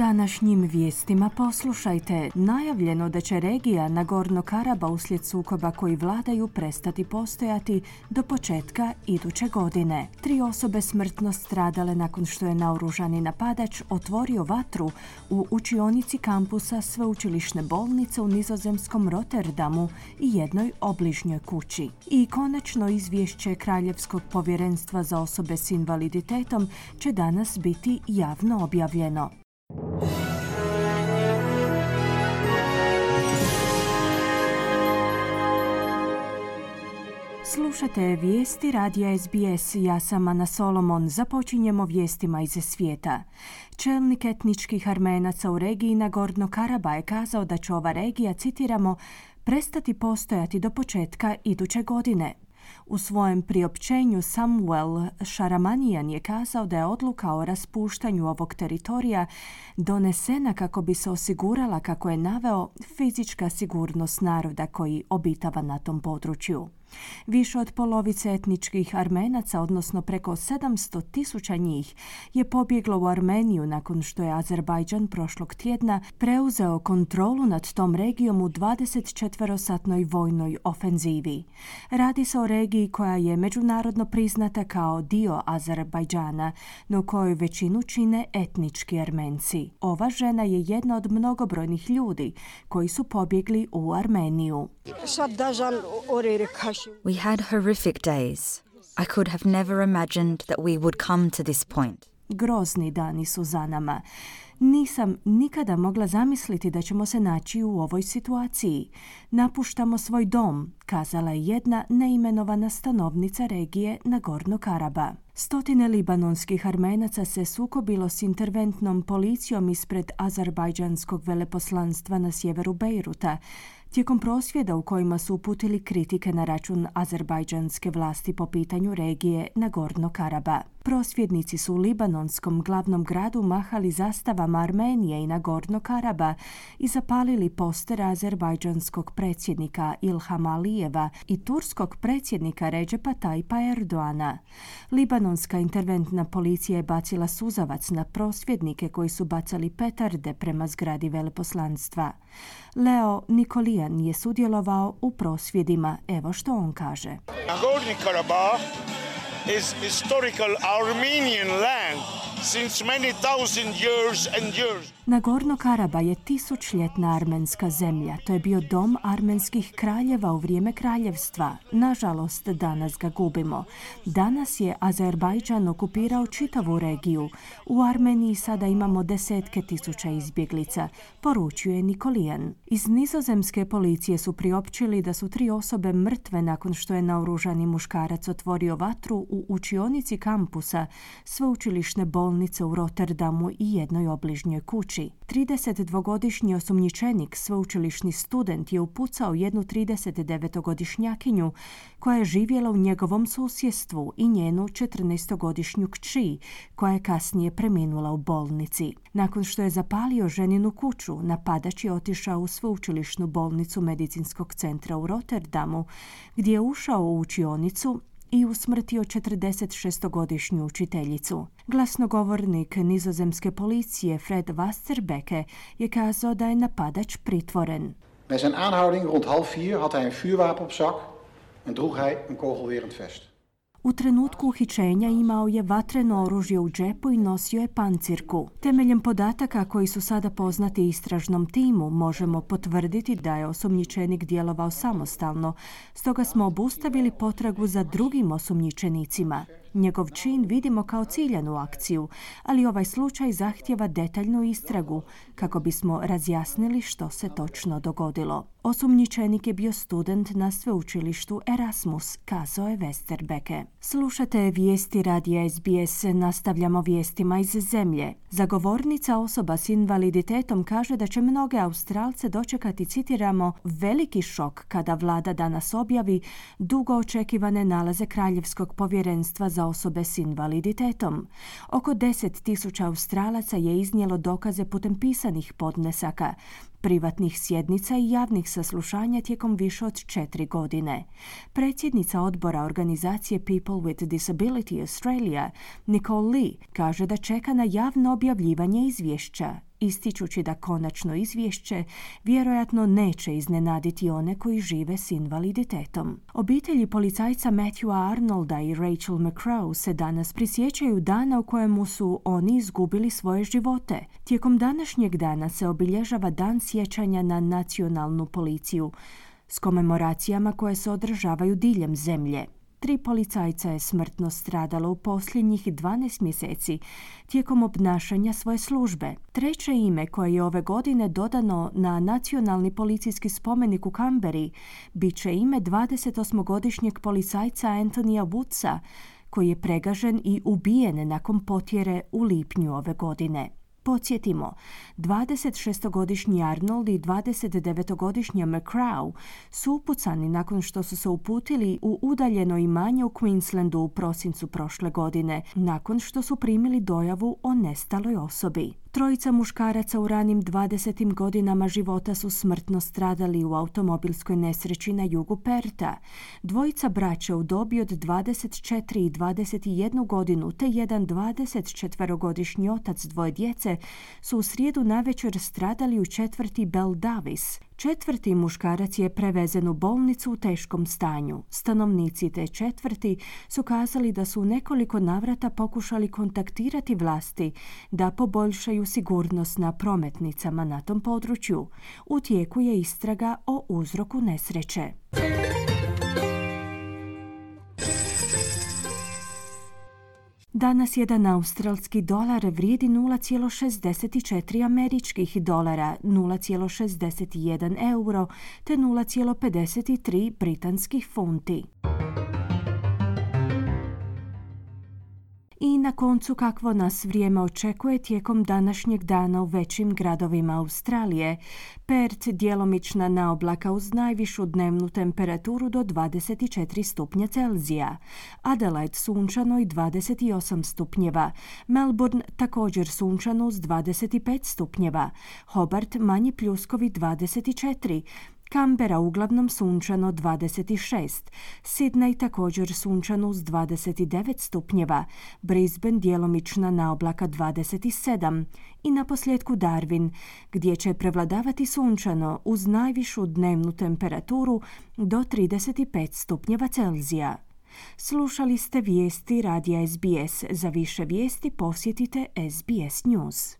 Današnjim vijestima poslušajte najavljeno da će regija Nagorno Karaba uslijed sukoba koji vladaju prestati postojati do početka iduće godine. Tri osobe smrtno stradale nakon što je naoružani napadač otvorio vatru u učionici kampusa sveučilišne bolnice u nizozemskom Rotterdamu i jednoj obližnjoj kući. I konačno izvješće Kraljevskog povjerenstva za osobe s invaliditetom će danas biti javno objavljeno. Slušate vijesti radija SBS. Ja sam Ana Solomon. Započinjemo vijestima iz svijeta. Čelnik etničkih armenaca u regiji Nagorno Karaba je kazao da će ova regija, citiramo, prestati postojati do početka iduće godine. U svojem priopćenju Samuel Šaramanijan je kazao da je odluka o raspuštanju ovog teritorija donesena kako bi se osigurala, kako je naveo, fizička sigurnost naroda koji obitava na tom području. Više od polovice etničkih Armenaca, odnosno preko 700 tisuća njih, je pobjeglo u Armeniju nakon što je Azerbajdžan prošlog tjedna preuzeo kontrolu nad tom regijom u 24-satnoj vojnoj ofenzivi. Radi se o regiji koja je međunarodno priznata kao dio Azerbajdžana, no kojoj većinu čine etnički Armenci. Ova žena je jedna od mnogobrojnih ljudi koji su pobjegli u Armeniju. We had horrific days. I could have never imagined that we would come to this point. Grozni dani su za nama. Nisam nikada mogla zamisliti da ćemo se naći u ovoj situaciji. Napuštamo svoj dom, kazala je jedna neimenovana stanovnica regije Nagorno Karaba. Stotine libanonskih armenaca se sukobilo s interventnom policijom ispred azerbajdžanskog veleposlanstva na sjeveru Bejruta, tijekom prosvjeda u kojima su uputili kritike na račun azerbajdžanske vlasti po pitanju regije Nagorno Karaba. Prosvjednici su u libanonskom glavnom gradu mahali zastavama Armenije i Nagorno Karaba i zapalili poster azerbajdžanskog predsjednika Ilham Alijeva i turskog predsjednika Ređepa Tajpa Erdoana. Libanonska interventna policija je bacila suzavac na prosvjednike koji su bacali petarde prema zgradi veleposlanstva. Leo Nikolijan je sudjelovao u prosvjedima. Evo što on kaže. Nagorno Karabakh is historical Armenian land since many thousand years and years. Nagorno Karaba je tisućljetna armenska zemlja. To je bio dom armenskih kraljeva u vrijeme kraljevstva. Nažalost, danas ga gubimo. Danas je Azerbajdžan okupirao čitavu regiju. U Armeniji sada imamo desetke tisuća izbjeglica, poručuje Nikolijan. Iz nizozemske policije su priopćili da su tri osobe mrtve nakon što je naoružani muškarac otvorio vatru u učionici kampusa sveučilišne bolnice u Rotterdamu i jednoj obližnjoj kući. 32-godišnji osumnjičenik, sveučilišni student, je upucao jednu 39-godišnjakinju koja je živjela u njegovom susjedstvu i njenu 14-godišnju kći koja je kasnije preminula u bolnici. Nakon što je zapalio ženinu kuću, napadač je otišao u sveučilišnu bolnicu medicinskog centra u Rotterdamu, gdje je ušao u učionicu i usmrtio 46-godišnju učiteljicu. Glasnogovornik nizozemske policije Fred Wasterbeke je kazao da je napadač pritvoren. Bij zijn aanhouding rond half vier had hij een vuurwapen op zak en droeg hij een kogelwerend vest. U trenutku uhićenja imao je vatreno oružje u džepu i nosio je pancirku. Temeljem podataka koji su sada poznati istražnom timu možemo potvrditi da je osumnjičenik djelovao samostalno, stoga smo obustavili potragu za drugim osumnjičenicima. Njegov čin vidimo kao ciljanu akciju, ali ovaj slučaj zahtjeva detaljnu istragu kako bismo razjasnili što se točno dogodilo. Osumnjičenik je bio student na sveučilištu Erasmus, kazao je Westerbeke. Slušate vijesti radija SBS, nastavljamo vijestima iz zemlje. Zagovornica osoba s invaliditetom kaže da će mnoge Australce dočekati, citiramo, veliki šok kada vlada danas objavi dugo očekivane nalaze Kraljevskog povjerenstva za osobe s invaliditetom. Oko 10.000 Australaca je iznijelo dokaze putem pisanih podnesaka, privatnih sjednica i javnih saslušanja tijekom više od četiri godine. Predsjednica odbora organizacije People with Disability Australia, Nicole Lee, kaže da čeka na javno objavljivanje izvješća ističući da konačno izvješće vjerojatno neće iznenaditi one koji žive s invaliditetom. Obitelji policajca Matthewa Arnolda i Rachel McCrow se danas prisjećaju dana u kojemu su oni izgubili svoje živote. Tijekom današnjeg dana se obilježava dan sjećanja na nacionalnu policiju s komemoracijama koje se održavaju diljem zemlje. Tri policajca je smrtno stradalo u posljednjih 12 mjeseci tijekom obnašanja svoje službe. Treće ime koje je ove godine dodano na nacionalni policijski spomenik u Kamberi bit će ime 28-godišnjeg policajca Antonija Woodsa koji je pregažen i ubijen nakon potjere u lipnju ove godine. Podsjetimo, 26-godišnji Arnold i 29-godišnja McCrow su upucani nakon što su se uputili u udaljeno imanje u Queenslandu u prosincu prošle godine, nakon što su primili dojavu o nestaloj osobi. Trojica muškaraca u ranim 20. godinama života su smrtno stradali u automobilskoj nesreći na jugu Perta. Dvojica braća u dobi od 24 i 21 godinu te jedan 24-godišnji otac dvoje djece su u srijedu navečer stradali u četvrti Bell Davis. Četvrti muškarac je prevezen u bolnicu u teškom stanju. Stanovnici te četvrti su kazali da su u nekoliko navrata pokušali kontaktirati vlasti da poboljšaju sigurnost na prometnicama na tom području. U tijeku je istraga o uzroku nesreće. Danas jedan australski dolar vrijedi 0,64 američkih dolara, 0,61 euro te 0,53 britanskih funti. I na koncu kakvo nas vrijeme očekuje tijekom današnjeg dana u većim gradovima Australije. Perth djelomična naoblaka uz najvišu dnevnu temperaturu do 24 stupnja Celzija. Adelaide sunčano i 28 stupnjeva. Melbourne također sunčano uz 25 stupnjeva. Hobart manji pljuskovi 24. Kambera uglavnom sunčano 26, Sidney također sunčano uz 29 stupnjeva, Brisbane djelomična na oblaka 27 i na posljedku Darwin, gdje će prevladavati sunčano uz najvišu dnevnu temperaturu do 35 stupnjeva Celzija. Slušali ste vijesti radija SBS. Za više vijesti posjetite SBS News.